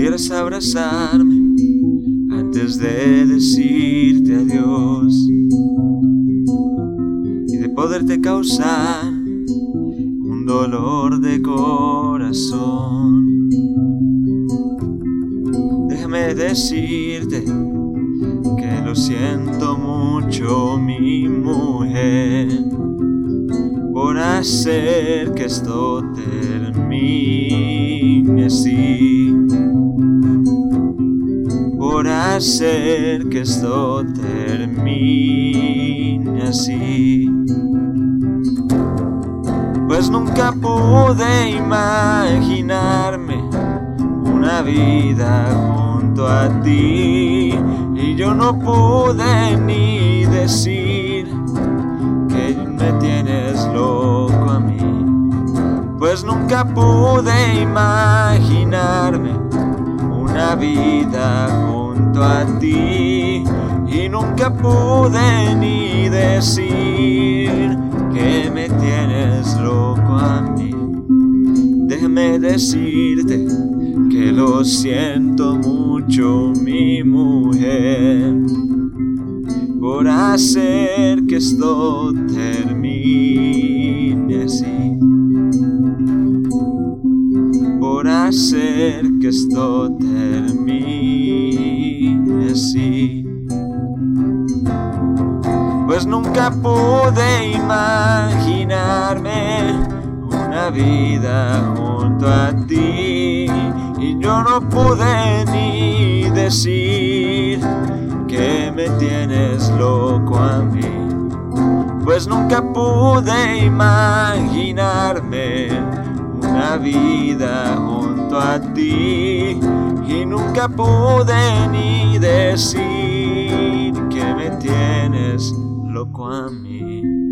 quieres abrazarme antes de decirte adiós y de poderte causar un dolor de corazón. Déjame decirte que lo siento mucho, mi mujer, por hacer que esto termine así hacer que esto termine así. Pues nunca pude imaginarme una vida junto a ti y yo no pude ni decir que me tienes loco a mí. Pues nunca pude imaginarme una vida junto a ti y nunca pude ni decir que me tienes loco a mí. Déjame decirte que lo siento mucho, mi mujer, por hacer que esto termine así. Por hacer que esto termine Pues nunca pude imaginarme una vida junto a ti. Y yo no pude ni decir que me tienes loco a mí. Pues nunca pude imaginarme una vida junto a ti y nunca pude ni decir que me tienes loco a mí.